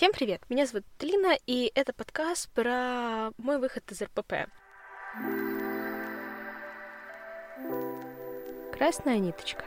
Всем привет! Меня зовут Лина, и это подкаст про мой выход из РПП. Красная ниточка.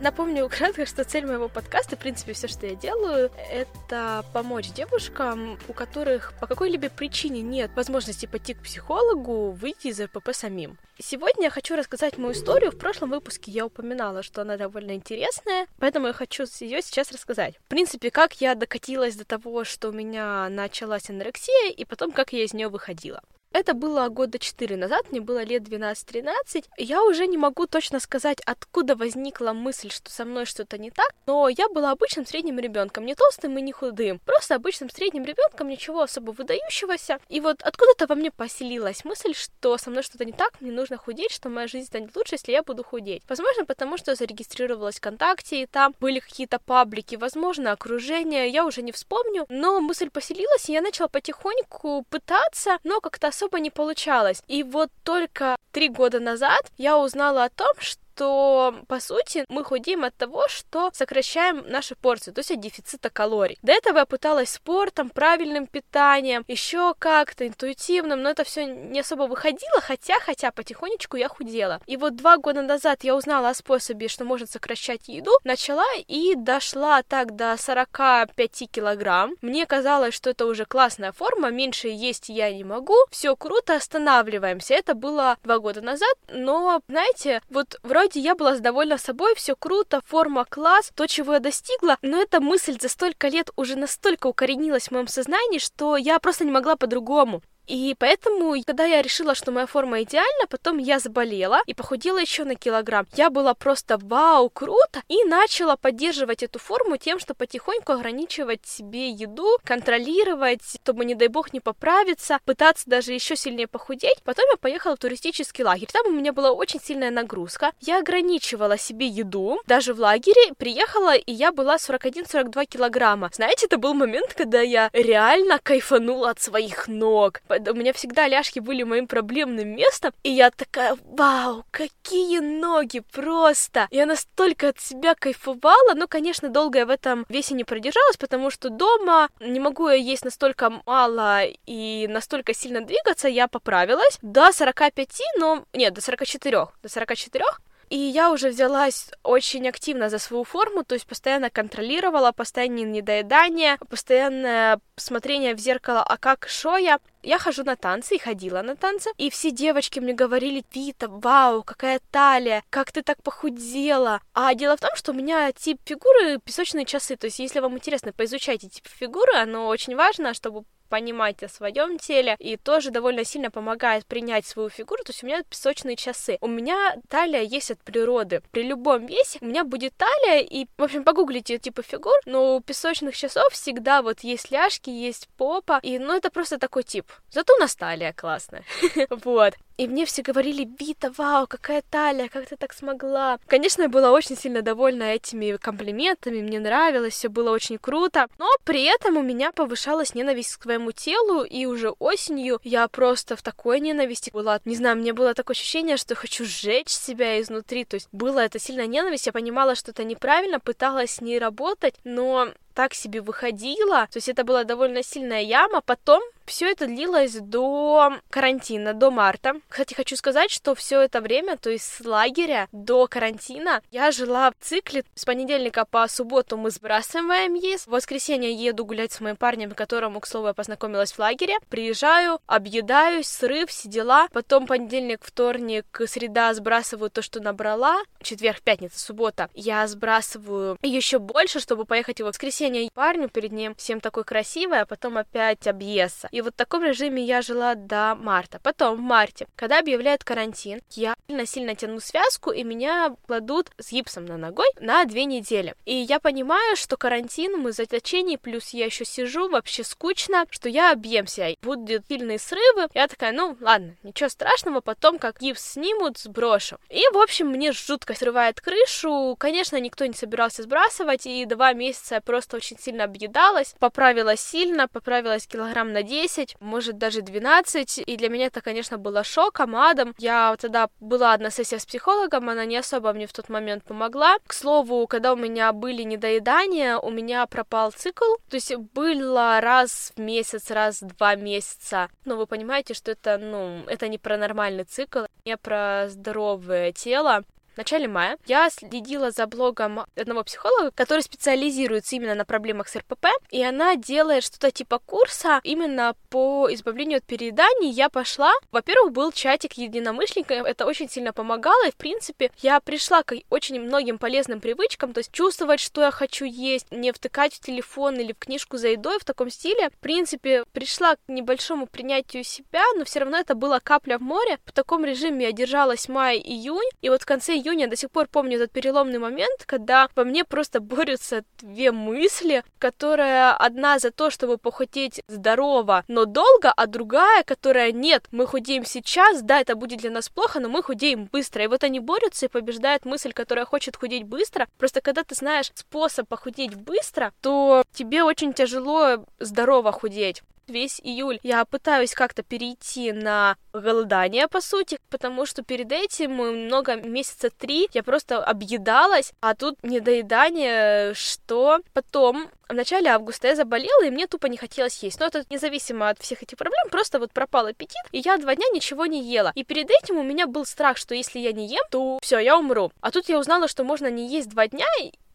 Напомню кратко, что цель моего подкаста, в принципе, все, что я делаю, это помочь девушкам, у которых по какой-либо причине нет возможности пойти к психологу, выйти из РПП самим. Сегодня я хочу рассказать мою историю. В прошлом выпуске я упоминала, что она довольно интересная, поэтому я хочу ее сейчас рассказать. В принципе, как я докатилась до того, что у меня началась анорексия, и потом, как я из нее выходила. Это было года четыре назад, мне было лет 12-13. Я уже не могу точно сказать, откуда возникла мысль, что со мной что-то не так, но я была обычным средним ребенком, не толстым и не худым, просто обычным средним ребенком, ничего особо выдающегося. И вот откуда-то во мне поселилась мысль, что со мной что-то не так, мне нужно худеть, что моя жизнь станет лучше, если я буду худеть. Возможно, потому что я зарегистрировалась ВКонтакте, и там были какие-то паблики, возможно, окружение, я уже не вспомню, но мысль поселилась, и я начала потихоньку пытаться, но как-то особо не получалось. И вот только три года назад я узнала о том, что что, по сути, мы худеем от того, что сокращаем наши порции, то есть от дефицита калорий. До этого я пыталась спортом, правильным питанием, еще как-то интуитивным, но это все не особо выходило, хотя, хотя потихонечку я худела. И вот два года назад я узнала о способе, что можно сокращать еду, начала и дошла так до 45 килограмм. Мне казалось, что это уже классная форма, меньше есть я не могу, все круто, останавливаемся. Это было два года назад, но, знаете, вот вроде вроде я была довольна собой, все круто, форма класс, то, чего я достигла, но эта мысль за столько лет уже настолько укоренилась в моем сознании, что я просто не могла по-другому. И поэтому, когда я решила, что моя форма идеальна, потом я заболела и похудела еще на килограмм. Я была просто вау, круто, и начала поддерживать эту форму тем, что потихоньку ограничивать себе еду, контролировать, чтобы, не дай бог, не поправиться, пытаться даже еще сильнее похудеть. Потом я поехала в туристический лагерь. Там у меня была очень сильная нагрузка. Я ограничивала себе еду, даже в лагере приехала, и я была 41-42 килограмма. Знаете, это был момент, когда я реально кайфанула от своих ног у меня всегда ляжки были моим проблемным местом, и я такая, вау, какие ноги просто! Я настолько от себя кайфовала, но, конечно, долго я в этом весе не продержалась, потому что дома не могу я есть настолько мало и настолько сильно двигаться, я поправилась до 45, но, нет, до 44, до 44, и я уже взялась очень активно за свою форму, то есть постоянно контролировала, постоянное недоедание, постоянное смотрение в зеркало, а как шо я. Я хожу на танцы и ходила на танцы, и все девочки мне говорили, Вита, вау, какая талия, как ты так похудела. А дело в том, что у меня тип фигуры песочные часы, то есть если вам интересно, поизучайте тип фигуры, оно очень важно, чтобы понимать о своем теле и тоже довольно сильно помогает принять свою фигуру. То есть у меня песочные часы. У меня талия есть от природы. При любом весе у меня будет талия, и, в общем, погуглите типа фигур, но у песочных часов всегда вот есть ляжки, есть попа, и, ну, это просто такой тип. Зато у нас талия классная. Вот. И мне все говорили, Вита, вау, какая талия, как ты так смогла. Конечно, я была очень сильно довольна этими комплиментами, мне нравилось, все было очень круто. Но при этом у меня повышалась ненависть к своему телу, и уже осенью я просто в такой ненависти была. Не знаю, мне было такое ощущение, что хочу сжечь себя изнутри. То есть было это сильная ненависть, я понимала, что это неправильно, пыталась с ней работать, но так себе выходила. То есть это была довольно сильная яма. Потом все это длилось до карантина, до марта. Кстати, хочу сказать, что все это время, то есть с лагеря до карантина, я жила в цикле. С понедельника по субботу мы сбрасываем АМЕС. В воскресенье еду гулять с моим парнем, которому, к слову, я познакомилась в лагере. Приезжаю, объедаюсь, срыв, все дела. Потом понедельник, вторник, среда сбрасываю то, что набрала. Четверг, пятница, суббота. Я сбрасываю еще больше, чтобы поехать в воскресенье парню перед ним. Всем такой красивый, а потом опять объесса. И вот в таком режиме я жила до марта. Потом в марте, когда объявляют карантин, я сильно-сильно тяну связку, и меня кладут с гипсом на ногой на две недели. И я понимаю, что карантин, мы в заточении, плюс я еще сижу, вообще скучно, что я объемся, будут сильные срывы. Я такая, ну ладно, ничего страшного, потом как гипс снимут, сброшу. И, в общем, мне жутко срывает крышу. Конечно, никто не собирался сбрасывать, и два месяца я просто просто очень сильно объедалась, поправилась сильно, поправилась килограмм на 10, может даже 12, и для меня это, конечно, было шоком, адом. Я тогда была одна сессия с психологом, она не особо мне в тот момент помогла. К слову, когда у меня были недоедания, у меня пропал цикл, то есть было раз в месяц, раз в два месяца. Но вы понимаете, что это, ну, это не про нормальный цикл, не про здоровое тело начале мая я следила за блогом одного психолога, который специализируется именно на проблемах с РПП, и она делает что-то типа курса именно по избавлению от перееданий. Я пошла, во-первых, был чатик единомышленников, это очень сильно помогало, и, в принципе, я пришла к очень многим полезным привычкам, то есть чувствовать, что я хочу есть, не втыкать в телефон или в книжку за едой в таком стиле. В принципе, пришла к небольшому принятию себя, но все равно это была капля в море. В таком режиме я держалась май-июнь, и вот в конце июня до сих пор помню этот переломный момент, когда во мне просто борются две мысли, которая одна за то, чтобы похудеть здорово, но долго, а другая, которая нет, мы худеем сейчас, да, это будет для нас плохо, но мы худеем быстро. И вот они борются и побеждает мысль, которая хочет худеть быстро. Просто когда ты знаешь способ похудеть быстро, то тебе очень тяжело здорово худеть весь июль я пытаюсь как-то перейти на голодание, по сути, потому что перед этим много месяца три я просто объедалась, а тут недоедание, что потом в начале августа я заболела, и мне тупо не хотелось есть. Но это независимо от всех этих проблем, просто вот пропал аппетит, и я два дня ничего не ела. И перед этим у меня был страх, что если я не ем, то все, я умру. А тут я узнала, что можно не есть два дня,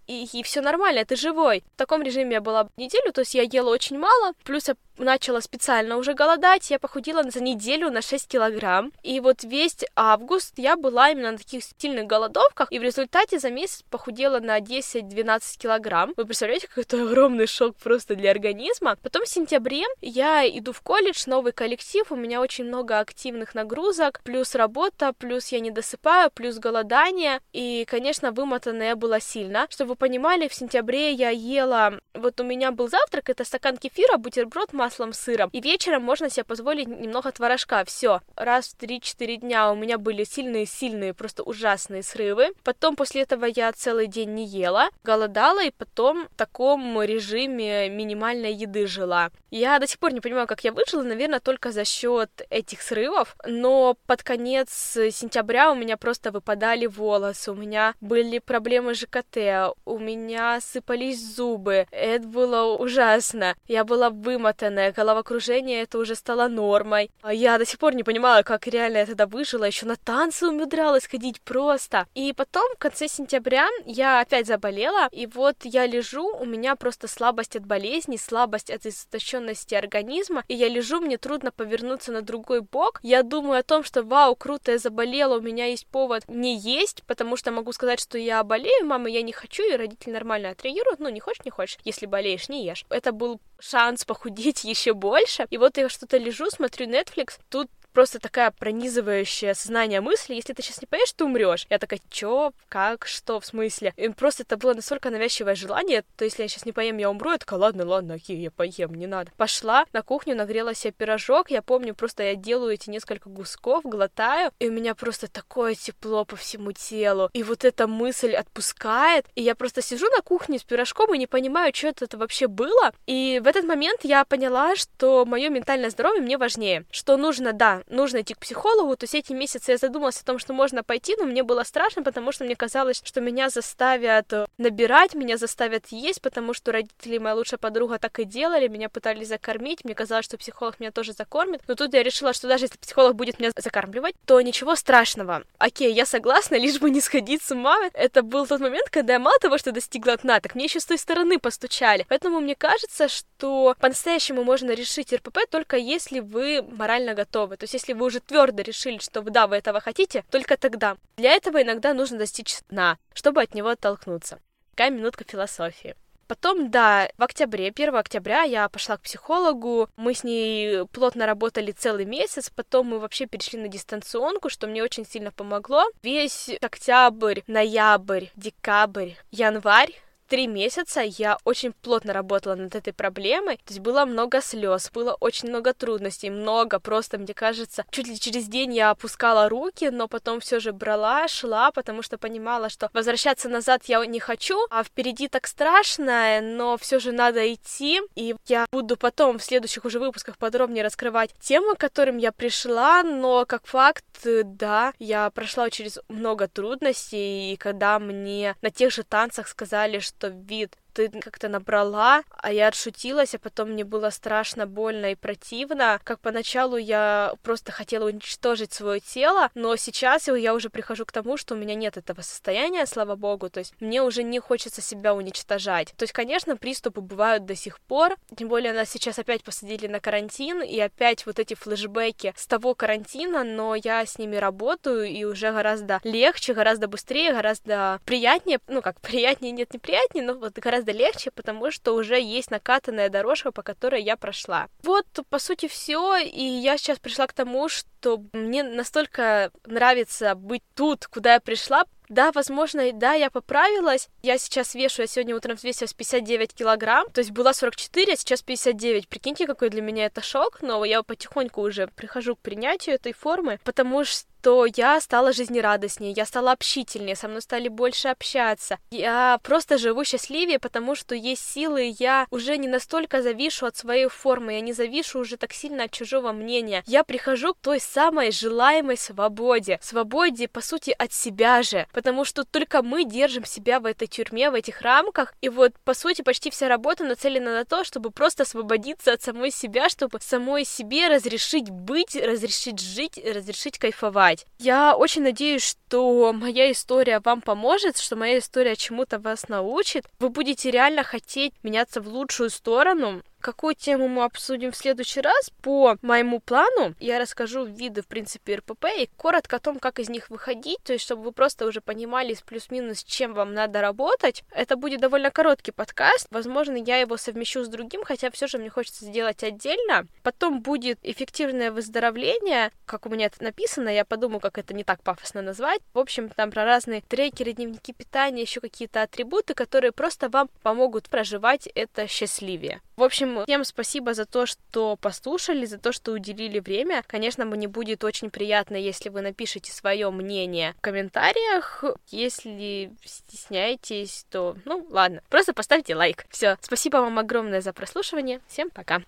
и, и все нормально, ты живой. В таком режиме я была неделю, то есть я ела очень мало, плюс я начала специально уже голодать, я похудела за неделю на 6 килограмм. И вот весь август я была именно на таких сильных голодовках, и в результате за месяц похудела на 10-12 килограмм. Вы представляете, какой это огромный шок просто для организма. Потом в сентябре я иду в колледж, новый коллектив, у меня очень много активных нагрузок, плюс работа, плюс я не досыпаю, плюс голодание, и, конечно, вымотанная была сильно. Чтобы вы понимали, в сентябре я ела, вот у меня был завтрак, это стакан кефира, бутерброд, маслом, сыром. И вечером можно себе позволить немного творожка. Все. Раз в 3-4 дня у меня были сильные-сильные, просто ужасные срывы. Потом после этого я целый день не ела, голодала, и потом в таком режиме минимальной еды жила. Я до сих пор не понимаю, как я выжила, наверное, только за счет этих срывов, но под конец сентября у меня просто выпадали волосы, у меня были проблемы с ЖКТ, у меня сыпались зубы, это было ужасно. Я была вымотана, постоянное головокружение, это уже стало нормой. А я до сих пор не понимала, как реально я тогда выжила, еще на танцы умудрялась ходить просто. И потом, в конце сентября, я опять заболела, и вот я лежу, у меня просто слабость от болезни, слабость от истощенности организма, и я лежу, мне трудно повернуться на другой бок. Я думаю о том, что вау, круто, я заболела, у меня есть повод не есть, потому что могу сказать, что я болею, мама, я не хочу, и родители нормально отреагируют, ну, не хочешь, не хочешь, если болеешь, не ешь. Это был шанс похудеть еще больше. И вот я что-то лежу, смотрю Netflix, тут просто такая пронизывающая сознание мысли, если ты сейчас не поешь, ты умрешь. Я такая, чё, как, что, в смысле? И просто это было настолько навязчивое желание, то если я сейчас не поем, я умру, я такая, ладно, ладно, окей, я поем, не надо. Пошла на кухню, нагрела себе пирожок, я помню, просто я делаю эти несколько гусков, глотаю, и у меня просто такое тепло по всему телу, и вот эта мысль отпускает, и я просто сижу на кухне с пирожком и не понимаю, что это, вообще было, и в этот момент я поняла, что мое ментальное здоровье мне важнее, что нужно, да, нужно идти к психологу, то есть эти месяцы я задумалась о том, что можно пойти, но мне было страшно, потому что мне казалось, что меня заставят э, набирать, меня заставят есть, потому что родители моя лучшая подруга так и делали, меня пытались закормить, мне казалось, что психолог меня тоже закормит, но тут я решила, что даже если психолог будет меня закармливать, то ничего страшного. Окей, я согласна, лишь бы не сходить с ума. Это был тот момент, когда я мало того, что достигла дна, так мне еще с той стороны постучали. Поэтому мне кажется, что по-настоящему можно решить РПП только если вы морально готовы. То есть если вы уже твердо решили, что да, вы этого хотите, только тогда. Для этого иногда нужно достичь дна, чтобы от него оттолкнуться. Такая минутка философии. Потом, да, в октябре, 1 октября я пошла к психологу, мы с ней плотно работали целый месяц, потом мы вообще перешли на дистанционку, что мне очень сильно помогло. Весь октябрь, ноябрь, декабрь, январь три месяца я очень плотно работала над этой проблемой, то есть было много слез, было очень много трудностей, много просто, мне кажется, чуть ли через день я опускала руки, но потом все же брала, шла, потому что понимала, что возвращаться назад я не хочу, а впереди так страшно, но все же надо идти, и я буду потом в следующих уже выпусках подробнее раскрывать темы, к которым я пришла, но как факт, да, я прошла через много трудностей, и когда мне на тех же танцах сказали, что вид ты как-то набрала, а я отшутилась, а потом мне было страшно, больно и противно. Как поначалу я просто хотела уничтожить свое тело, но сейчас я уже прихожу к тому, что у меня нет этого состояния, слава богу, то есть мне уже не хочется себя уничтожать. То есть, конечно, приступы бывают до сих пор, тем более нас сейчас опять посадили на карантин, и опять вот эти флешбеки с того карантина, но я с ними работаю, и уже гораздо легче, гораздо быстрее, гораздо приятнее, ну как приятнее, нет, не приятнее, но вот гораздо гораздо легче, потому что уже есть накатанная дорожка, по которой я прошла. Вот, по сути, все, и я сейчас пришла к тому, что мне настолько нравится быть тут, куда я пришла, да, возможно, да, я поправилась. Я сейчас вешу, я сегодня утром взвесилась 59 килограмм, то есть была 44, а сейчас 59. Прикиньте, какой для меня это шок, но я потихоньку уже прихожу к принятию этой формы, потому что что я стала жизнерадостнее, я стала общительнее, со мной стали больше общаться. Я просто живу счастливее, потому что есть силы, я уже не настолько завишу от своей формы, я не завишу уже так сильно от чужого мнения. Я прихожу к той самой желаемой свободе. Свободе, по сути, от себя же, потому что только мы держим себя в этой тюрьме, в этих рамках, и вот, по сути, почти вся работа нацелена на то, чтобы просто освободиться от самой себя, чтобы самой себе разрешить быть, разрешить жить, разрешить кайфовать читать. Я очень надеюсь, что моя история вам поможет, что моя история чему-то вас научит. Вы будете реально хотеть меняться в лучшую сторону, Какую тему мы обсудим в следующий раз? По моему плану я расскажу виды, в принципе, РПП и коротко о том, как из них выходить, то есть чтобы вы просто уже понимали плюс-минус, чем вам надо работать. Это будет довольно короткий подкаст, возможно, я его совмещу с другим, хотя все же мне хочется сделать отдельно. Потом будет эффективное выздоровление, как у меня это написано, я подумаю, как это не так пафосно назвать. В общем, там про разные трекеры, дневники питания, еще какие-то атрибуты, которые просто вам помогут проживать это счастливее. В общем, всем спасибо за то, что послушали, за то, что уделили время. Конечно, мне будет очень приятно, если вы напишите свое мнение в комментариях. Если стесняетесь, то, ну, ладно, просто поставьте лайк. Все, спасибо вам огромное за прослушивание. Всем пока.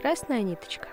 Красная ниточка.